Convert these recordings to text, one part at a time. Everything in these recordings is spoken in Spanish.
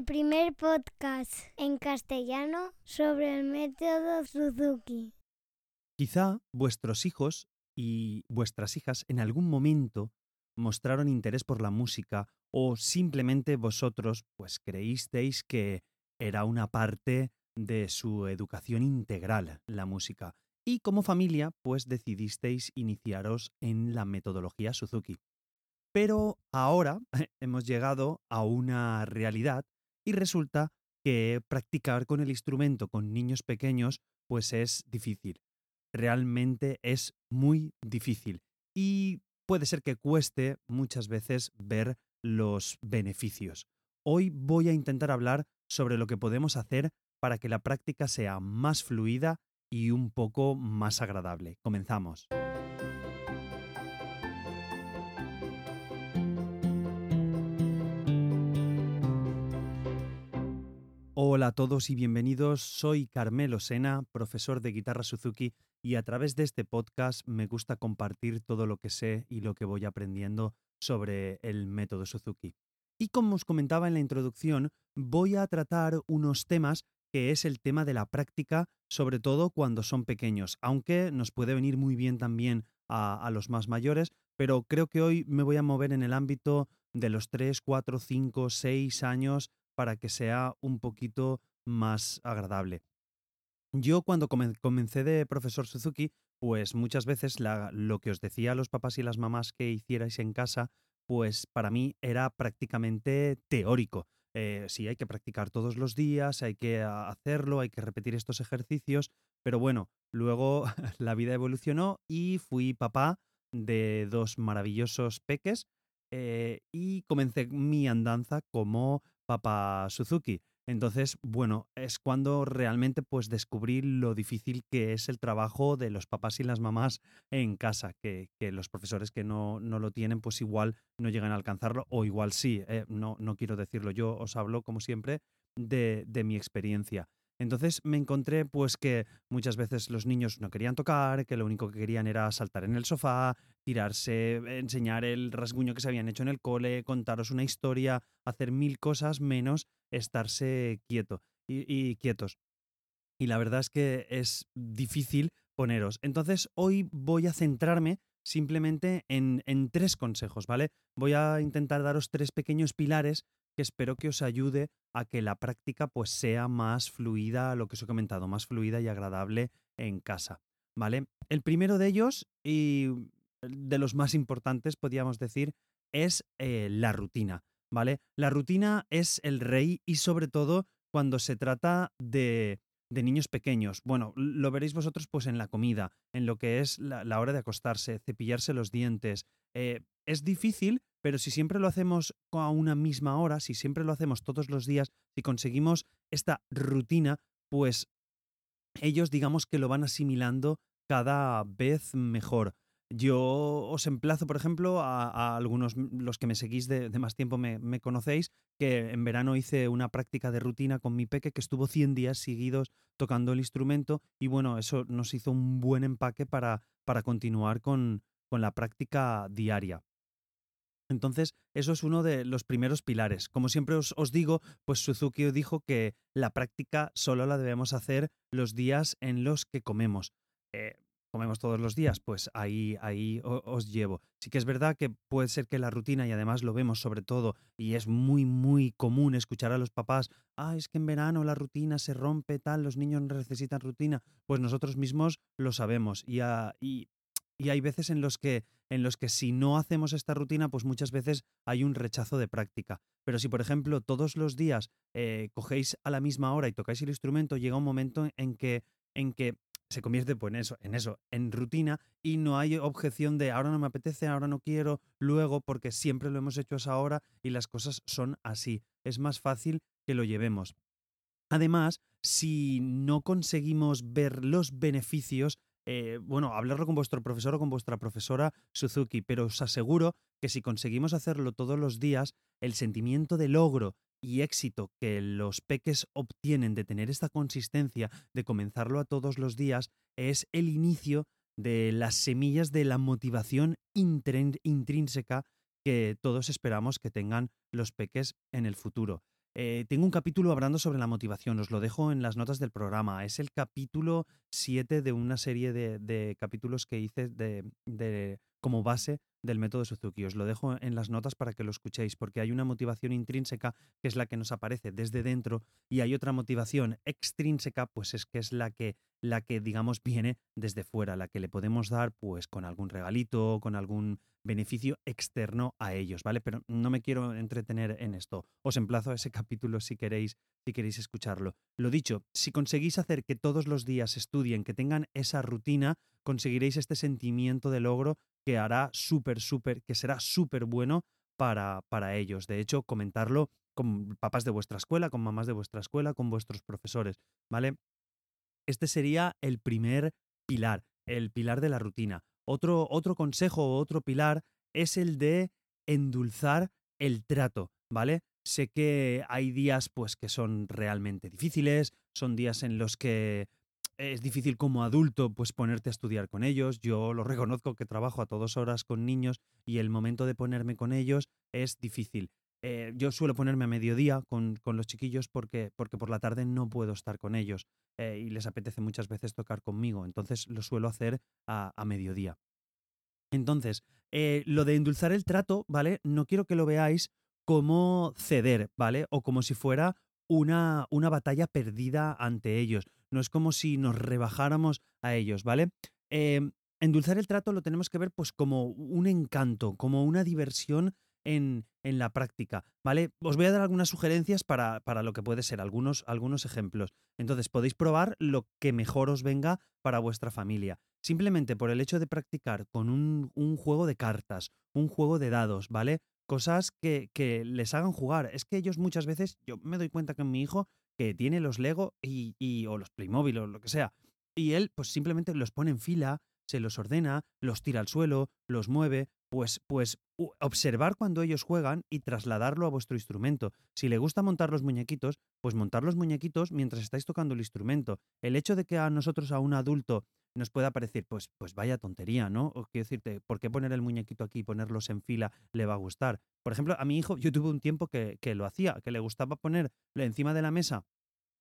el primer podcast en castellano sobre el método Suzuki. Quizá vuestros hijos y vuestras hijas en algún momento mostraron interés por la música o simplemente vosotros pues creísteis que era una parte de su educación integral la música y como familia pues decidisteis iniciaros en la metodología Suzuki. Pero ahora hemos llegado a una realidad y resulta que practicar con el instrumento con niños pequeños pues es difícil. Realmente es muy difícil y puede ser que cueste muchas veces ver los beneficios. Hoy voy a intentar hablar sobre lo que podemos hacer para que la práctica sea más fluida y un poco más agradable. Comenzamos. Hola a todos y bienvenidos. Soy Carmelo Sena, profesor de guitarra Suzuki, y a través de este podcast me gusta compartir todo lo que sé y lo que voy aprendiendo sobre el método Suzuki. Y como os comentaba en la introducción, voy a tratar unos temas que es el tema de la práctica, sobre todo cuando son pequeños, aunque nos puede venir muy bien también a, a los más mayores, pero creo que hoy me voy a mover en el ámbito de los 3, 4, 5, 6 años para que sea un poquito más agradable. Yo cuando comencé de profesor Suzuki, pues muchas veces lo que os decía a los papás y las mamás que hicierais en casa, pues para mí era prácticamente teórico. Eh, sí, hay que practicar todos los días, hay que hacerlo, hay que repetir estos ejercicios, pero bueno, luego la vida evolucionó y fui papá de dos maravillosos peques eh, y comencé mi andanza como Papa Suzuki. Entonces, bueno, es cuando realmente pues descubrí lo difícil que es el trabajo de los papás y las mamás en casa, que, los profesores que no, no, lo tienen pues igual no llegan a alcanzarlo o igual sí, eh, no, no quiero decirlo, yo os hablo como siempre de, de mi experiencia. Entonces me encontré pues que muchas veces los niños no querían tocar, que lo único que querían era saltar en el sofá, tirarse, enseñar el rasguño que se habían hecho en el cole, contaros una historia, hacer mil cosas menos estarse quieto y, quietos. Y la verdad es que es difícil poneros. Entonces hoy voy a centrarme simplemente en, en tres consejos, ¿vale? Voy a intentar daros tres pequeños pilares que espero que os ayude a que la práctica pues sea más fluida, lo que os he comentado, más fluida y agradable en casa, ¿vale? El primero de ellos y de los más importantes, podríamos decir, es eh, la rutina, ¿vale? La rutina es el rey y sobre todo cuando se trata de, de niños pequeños. Bueno, lo veréis vosotros pues en la comida, en lo que es la, hora de acostarse, cepillarse los dientes. Eh, es difícil pero si siempre lo hacemos a una misma hora, si siempre lo hacemos todos los días, si conseguimos esta rutina, pues ellos digamos que lo van asimilando cada vez mejor. Yo os emplazo, por ejemplo, a, algunos, los que me seguís de, más tiempo me, conocéis, que en verano hice una práctica de rutina con mi peque que estuvo 100 días seguidos tocando el instrumento y bueno, eso nos hizo un buen empaque para, para continuar con, con la práctica diaria. Entonces, eso es uno de los primeros pilares. Como siempre os, digo, pues Suzuki dijo que la práctica solo la debemos hacer los días en los que comemos. Eh, comemos todos los días, pues ahí, ahí os llevo. Sí que es verdad que puede ser que la rutina, y además lo vemos sobre todo, y es muy, muy común escuchar a los papás, ah, es que en verano la rutina se rompe, tal, los niños necesitan rutina. Pues nosotros mismos lo sabemos. Y, y y hay veces en los que en los que si no hacemos esta rutina, pues muchas veces hay un rechazo de práctica. Pero si, por ejemplo, todos los días eh, cogéis a la misma hora y tocáis el instrumento, llega un momento en que, en que se convierte pues, en eso, en eso, en rutina y no hay objeción de ahora no me apetece, ahora no quiero, luego, porque siempre lo hemos hecho a esa hora y las cosas son así. Es más fácil que lo llevemos. Además, si no conseguimos ver los beneficios, eh, bueno, hablarlo con vuestro profesor o con vuestra profesora Suzuki, pero os aseguro que si conseguimos hacerlo todos los días, el sentimiento de logro y éxito que los peques obtienen de tener esta consistencia, de comenzarlo a todos los días, es el inicio de las semillas de la motivación intrínseca que todos esperamos que tengan los peques en el futuro. Eh, tengo un capítulo hablando sobre la motivación, os lo dejo en las notas del programa. Es el capítulo 7 de una serie de, capítulos que hice de, como base del método Suzuki. Os lo dejo en las notas para que lo escuchéis, porque hay una motivación intrínseca que es la que nos aparece desde dentro y hay otra motivación extrínseca, pues es que es la que la que digamos viene desde fuera, la que le podemos dar pues con algún regalito, con algún beneficio externo a ellos, ¿vale? Pero no me quiero entretener en esto. Os emplazo a ese capítulo si queréis, si queréis escucharlo. Lo dicho, si conseguís hacer que todos los días estudien, que tengan esa rutina, conseguiréis este sentimiento de logro que hará súper, súper, que será súper bueno para, para ellos. De hecho, comentarlo con papás de vuestra escuela, con mamás de vuestra escuela, con vuestros profesores, ¿vale? Este sería el primer pilar, el pilar de la rutina. Otro, otro consejo o otro pilar es el de endulzar el trato, ¿vale? Sé que hay días pues que son realmente difíciles, son días en los que es difícil como adulto pues ponerte a estudiar con ellos. Yo lo reconozco que trabajo a todas horas con niños y el momento de ponerme con ellos es difícil. Eh, yo suelo ponerme a mediodía con, los chiquillos porque, porque, por la tarde no puedo estar con ellos eh, y les apetece muchas veces tocar conmigo. Entonces lo suelo hacer a, mediodía. Entonces, eh, lo de endulzar el trato, ¿vale? No quiero que lo veáis como ceder, ¿vale? O como si fuera una, una batalla perdida ante ellos. No es como si nos rebajáramos a ellos, ¿vale? Em, endulzar el trato lo tenemos que ver pues como un encanto, como una diversión en, en, la práctica, ¿vale? Os voy a dar algunas sugerencias para, para, lo que puede ser, algunos, algunos ejemplos. Entonces podéis probar lo que mejor os venga para vuestra familia. Simplemente por el hecho de practicar con un, un juego de cartas, un juego de dados, ¿vale? Cosas que, que, les hagan jugar. Es que ellos muchas veces, yo me doy cuenta que mi hijo, que tiene los Lego y, o los Playmobil o lo que sea, y él pues simplemente los pone en fila, se los ordena, los tira al suelo, los mueve, pues, pues observar cuando ellos juegan y trasladarlo a vuestro instrumento. Si le gusta montar los muñequitos, pues montar los muñequitos mientras estáis tocando el instrumento. El hecho de que a nosotros, a un adulto, nos pueda parecer, pues, pues vaya tontería, ¿no? O quiero decirte, ¿por qué poner el muñequito aquí y ponerlos en fila le va a gustar? Por ejemplo, a mi hijo, yo tuve un tiempo que, que lo hacía, que le gustaba ponerlo encima de la mesa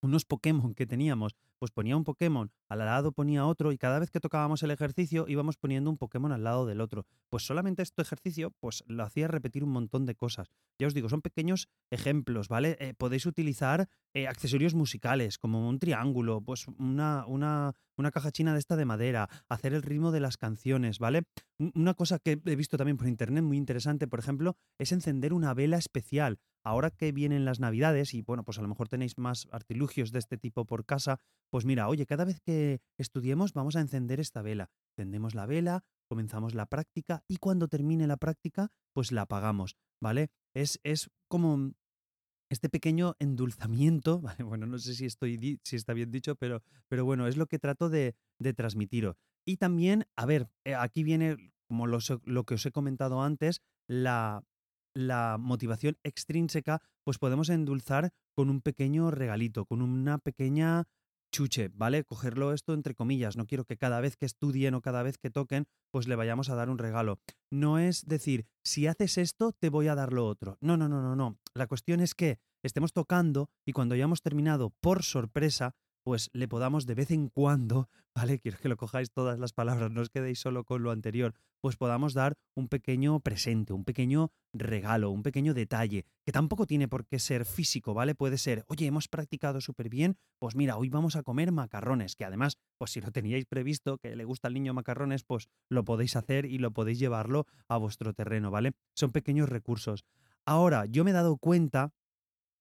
unos Pokémon que teníamos, pues ponía un Pokémon, al lado ponía otro y cada vez que tocábamos el ejercicio íbamos poniendo un Pokémon al lado del otro. Pues solamente este ejercicio pues lo hacía repetir un montón de cosas. Ya os digo, son pequeños ejemplos, ¿vale? Eh, podéis utilizar eh, accesorios musicales como un triángulo, pues una, una, una caja china de esta de madera, hacer el ritmo de las canciones, ¿vale? Una cosa que he visto también por internet muy interesante, por ejemplo, es encender una vela especial ahora que vienen las navidades y bueno, pues a lo mejor tenéis más artilugios de este tipo por casa, pues mira, oye, cada vez que estudiemos vamos a encender esta vela. Encendemos la vela, comenzamos la práctica y cuando termine la práctica, pues la apagamos, ¿vale? Es, es como este pequeño endulzamiento, bueno, no sé si, estoy, si está bien dicho, pero, pero bueno, es lo que trato de, de transmitiros. Y también, a ver, eh, aquí viene, como lo, lo que os he comentado antes, la, la motivación extrínseca, pues podemos endulzar con un pequeño regalito, con una pequeña chuche, ¿vale? Cogerlo esto entre comillas. No quiero que cada vez que estudien o cada vez que toquen, pues le vayamos a dar un regalo. No es decir, si haces esto, te voy a dar lo otro. No, no, no, no, no. La cuestión es que estemos tocando y cuando hayamos terminado por sorpresa, pues le podamos de vez en cuando, ¿vale? Quiero que lo cojáis todas las palabras, no os quedéis solo con lo anterior, pues podamos dar un pequeño presente, un pequeño regalo, un pequeño detalle, que tampoco tiene por qué ser físico, ¿vale? Puede ser, oye, hemos practicado súper bien, pues mira, hoy vamos a comer macarrones, que además, pues si lo teníais previsto, que le gusta al niño macarrones, pues lo podéis hacer y lo podéis llevarlo a vuestro terreno, ¿vale? Son pequeños recursos. Ahora, yo me he dado cuenta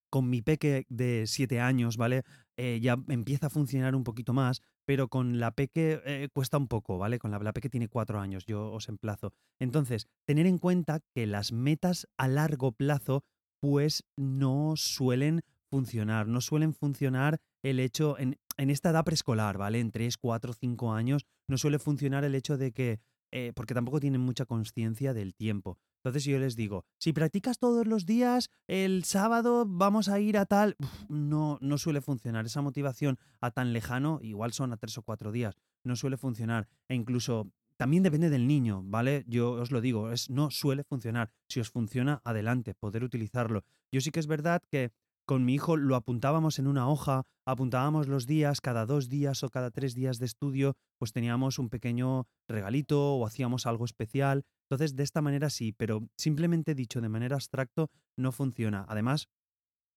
con mi peque de 7 años, ¿vale? Eh, ya empieza a funcionar un poquito más, pero con la peque eh, cuesta un poco, ¿vale? Con la, la peque tiene 4 años, yo os emplazo. Entonces, tener en cuenta que las metas a largo plazo, pues no suelen funcionar, no suelen funcionar el hecho en, en esta edad preescolar, ¿vale? En 3, 4, 5 años, no suele funcionar el hecho de que, eh, porque tampoco tienen mucha conciencia del tiempo. Entonces yo les digo, si practicas todos los días, el sábado vamos a ir a tal... no, no suele funcionar. Esa motivación a tan lejano, igual son a tres o cuatro días, no suele funcionar. E incluso también depende del niño, ¿vale? Yo os lo digo, es, no suele funcionar. Si os funciona, adelante, poder utilizarlo. Yo sí que es verdad que con mi hijo lo apuntábamos en una hoja, apuntábamos los días, cada dos días o cada tres días de estudio, pues teníamos un pequeño regalito o hacíamos algo especial. Entonces, de esta manera sí, pero simplemente dicho de manera abstracto no funciona. Además,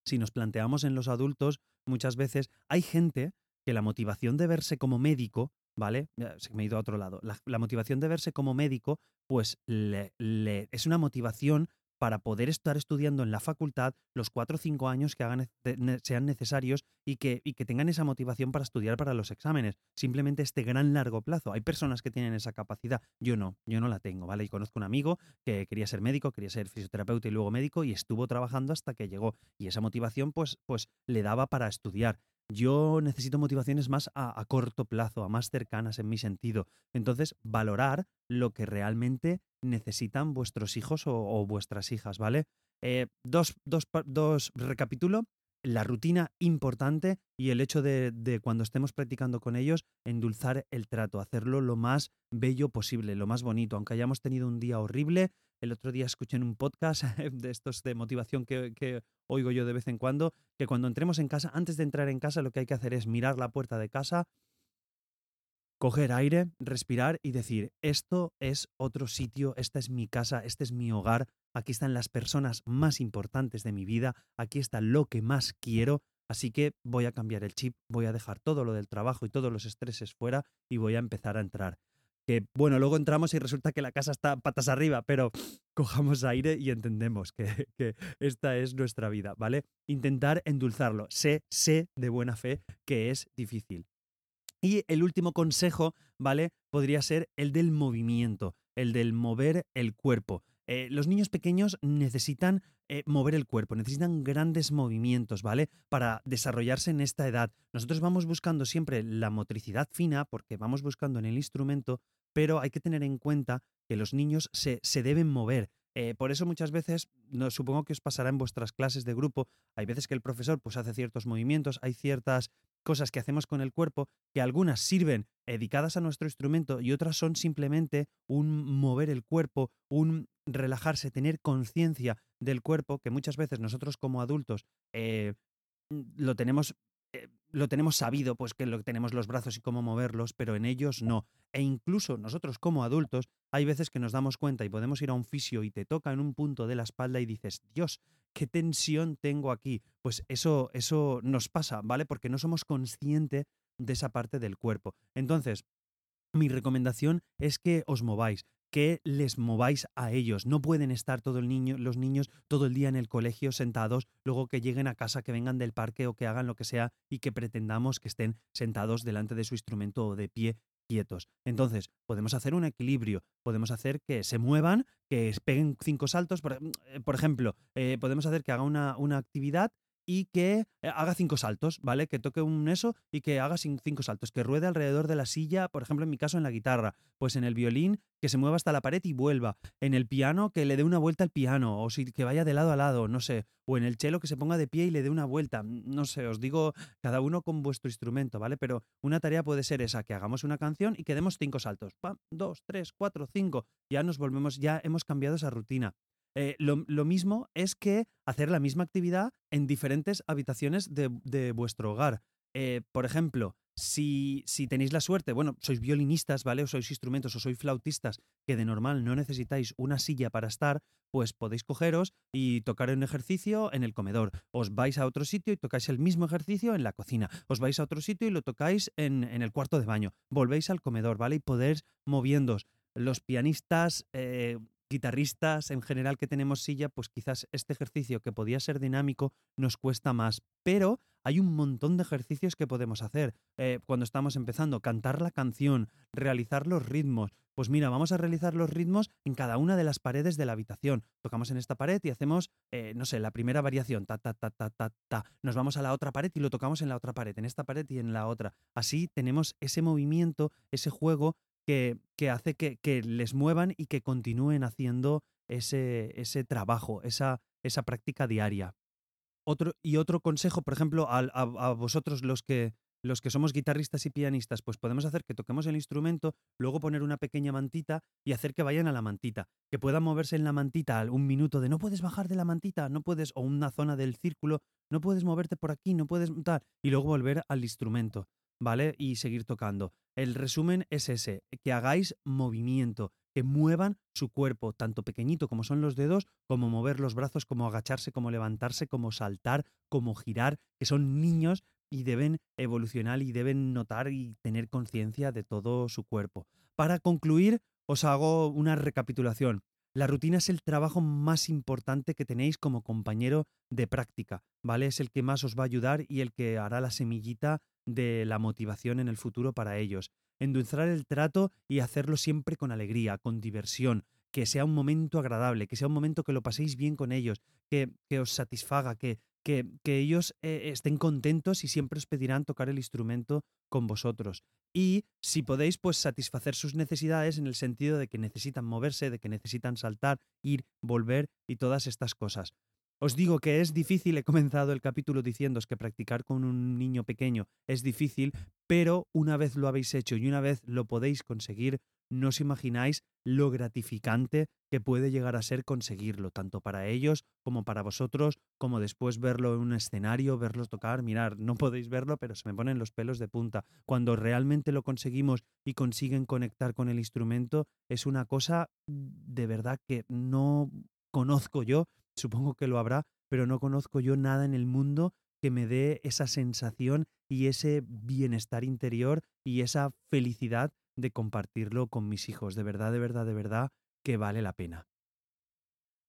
si nos planteamos en los adultos, muchas veces hay gente que la motivación de verse como médico, ¿vale? Se me he ido a otro lado. La, motivación de verse como médico, pues le, es una motivación para poder estar estudiando en la facultad los cuatro o cinco años que hagan, sean necesarios y que, y que tengan esa motivación para estudiar para los exámenes. Simplemente este gran largo plazo. Hay personas que tienen esa capacidad. Yo no, yo no la tengo, ¿vale? Y conozco un amigo que quería ser médico, quería ser fisioterapeuta y luego médico y estuvo trabajando hasta que llegó. Y esa motivación, pues, pues le daba para estudiar. Yo necesito motivaciones más a, corto plazo, a más cercanas en mi sentido. Entonces, valorar lo que realmente necesitan vuestros hijos o, vuestras hijas, ¿vale? Eh, dos, dos, dos, recapitulo. La rutina importante y el hecho de, cuando estemos practicando con ellos, endulzar el trato, hacerlo lo más bello posible, lo más bonito. Aunque hayamos tenido un día horrible, el otro día escuché en un podcast de estos de motivación que, oigo yo de vez en cuando, que cuando entremos en casa, antes de entrar en casa, lo que hay que hacer es mirar la puerta de casa, coger aire, respirar y decir, esto es otro sitio, esta es mi casa, este es mi hogar, aquí están las personas más importantes de mi vida, aquí está lo que más quiero, así que voy a cambiar el chip, voy a dejar todo lo del trabajo y todos los estreses fuera y voy a empezar a entrar que bueno, luego entramos y resulta que la casa está patas arriba, pero cojamos aire y entendemos que, que, esta es nuestra vida, ¿vale? Intentar endulzarlo. Sé, sé de buena fe que es difícil. Y el último consejo, ¿vale? Podría ser el del movimiento, el del mover el cuerpo. Eh, los niños pequeños necesitan eh, mover el cuerpo, necesitan grandes movimientos, ¿vale? Para desarrollarse en esta edad. Nosotros vamos buscando siempre la motricidad fina porque vamos buscando en el instrumento pero hay que tener en cuenta que los niños se, deben mover. Eh, por eso muchas veces, supongo que os pasará en vuestras clases de grupo, hay veces que el profesor pues, hace ciertos movimientos, hay ciertas cosas que hacemos con el cuerpo, que algunas sirven dedicadas a nuestro instrumento y otras son simplemente un mover el cuerpo, un relajarse, tener conciencia del cuerpo, que muchas veces nosotros como adultos eh, lo tenemos lo tenemos sabido, pues que lo, tenemos los brazos y cómo moverlos, pero en ellos no. E incluso nosotros como adultos, hay veces que nos damos cuenta y podemos ir a un fisio y te toca en un punto de la espalda y dices, Dios, qué tensión tengo aquí. Pues eso, eso nos pasa, ¿vale? Porque no somos conscientes de esa parte del cuerpo. Entonces, mi recomendación es que os mováis que les mováis a ellos. No pueden estar todo el niño, los niños todo el día en el colegio sentados, luego que lleguen a casa, que vengan del parque o que hagan lo que sea y que pretendamos que estén sentados delante de su instrumento o de pie quietos. Entonces, podemos hacer un equilibrio, podemos hacer que se muevan, que peguen cinco saltos. Por, eh, ejemplo, eh, podemos hacer que haga una, una actividad y que eh, haga cinco saltos, ¿vale? Que toque un eso y que haga cinco saltos, que ruede alrededor de la silla, por ejemplo, en mi caso en la guitarra, pues en el violín, que se mueva hasta la pared y vuelva, en el piano, que le dé una vuelta al piano, o si, que vaya de lado a lado, no sé, o en el cello, que se ponga de pie y le dé una vuelta, no sé, os digo, cada uno con vuestro instrumento, ¿vale? Pero una tarea puede ser esa, que hagamos una canción y que demos cinco saltos, pam, dos, tres, cuatro, cinco, ya nos volvemos, ya hemos cambiado esa rutina. Eh, lo, mismo es que hacer la misma actividad en diferentes habitaciones de, vuestro hogar. Eh, por ejemplo, si, si, tenéis la suerte, bueno, sois violinistas, ¿vale? O sois instrumentos o sois flautistas, que de normal no necesitáis una silla para estar, pues podéis cogeros y tocar un ejercicio en el comedor. Os vais a otro sitio y tocáis el mismo ejercicio en la cocina. Os vais a otro sitio y lo tocáis en, el cuarto de baño. Volvéis al comedor, ¿vale? Y podéis moviéndos. Los pianistas, eh, guitarristas en general que tenemos silla, pues quizás este ejercicio que podía ser dinámico nos cuesta más. Pero hay un montón de ejercicios que podemos hacer eh, cuando estamos empezando. Cantar la canción, realizar los ritmos. Pues mira, vamos a realizar los ritmos en cada una de las paredes de la habitación. Tocamos en esta pared y hacemos, eh, no sé, la primera variación, ta, ta, ta, ta, ta, ta. Nos vamos a la otra pared y lo tocamos en la otra pared, en esta pared y en la otra. Así tenemos ese movimiento, ese juego que, hace que, les muevan y que continúen haciendo ese, ese trabajo, esa, esa práctica diaria. Otro, y otro consejo, por ejemplo, a, a, vosotros los que, los que somos guitarristas y pianistas, pues podemos hacer que toquemos el instrumento, luego poner una pequeña mantita y hacer que vayan a la mantita, que puedan moverse en la mantita un minuto de no puedes bajar de la mantita, no puedes, o una zona del círculo, no puedes moverte por aquí, no puedes tal, y luego volver al instrumento. ¿Vale? Y seguir tocando. El resumen es ese, que hagáis movimiento, que muevan su cuerpo, tanto pequeñito como son los dedos, como mover los brazos, como agacharse, como levantarse, como saltar, como girar, que son niños y deben evolucionar y deben notar y tener conciencia de todo su cuerpo. Para concluir, os hago una recapitulación. La rutina es el trabajo más importante que tenéis como compañero de práctica, ¿vale? Es el que más os va a ayudar y el que hará la semillita de la motivación en el futuro para ellos. Endulzar el trato y hacerlo siempre con alegría, con diversión, que sea un momento agradable, que sea un momento que lo paséis bien con ellos, que, que os satisfaga, que, que, que ellos eh, estén contentos y siempre os pedirán tocar el instrumento con vosotros. Y si podéis, pues satisfacer sus necesidades en el sentido de que necesitan moverse, de que necesitan saltar, ir, volver y todas estas cosas. Os digo que es difícil, he comenzado el capítulo diciéndoos que practicar con un niño pequeño es difícil, pero una vez lo habéis hecho y una vez lo podéis conseguir, no os imagináis lo gratificante que puede llegar a ser conseguirlo, tanto para ellos como para vosotros, como después verlo en un escenario, verlos tocar, mirar, no podéis verlo, pero se me ponen los pelos de punta. Cuando realmente lo conseguimos y consiguen conectar con el instrumento, es una cosa de verdad que no conozco yo Supongo que lo habrá, pero no conozco yo nada en el mundo que me dé esa sensación y ese bienestar interior y esa felicidad de compartirlo con mis hijos. De verdad, de verdad, de verdad, que vale la pena.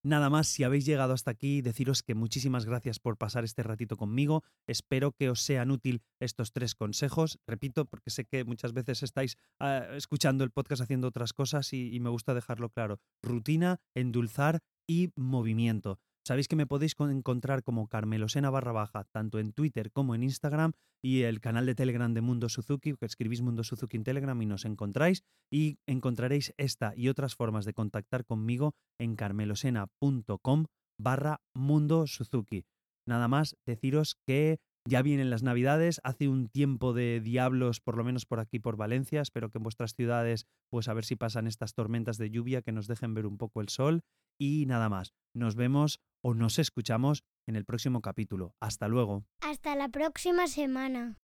Nada más, si habéis llegado hasta aquí, deciros que muchísimas gracias por pasar este ratito conmigo. Espero que os sean útil estos tres consejos. Repito, porque sé que muchas veces estáis ah, escuchando el podcast haciendo otras cosas y me gusta dejarlo claro. Rutina, endulzar y movimiento. Sabéis que me podéis encontrar como Carmelosena barra baja, tanto en Twitter como en Instagram, y el canal de Telegram de Mundo Suzuki, que escribís Mundo Suzuki en Telegram y nos encontráis, y encontraréis esta y otras formas de contactar conmigo en carmelosena.com barra Mundo Suzuki. Nada más deciros que ya vienen las Navidades, hace un tiempo de diablos, por lo menos por aquí, por Valencia. Espero que en vuestras ciudades, pues a ver si pasan estas tormentas de lluvia que nos dejen ver un poco el sol. Y nada más, nos vemos o nos escuchamos en el próximo capítulo. Hasta luego. Hasta la próxima semana.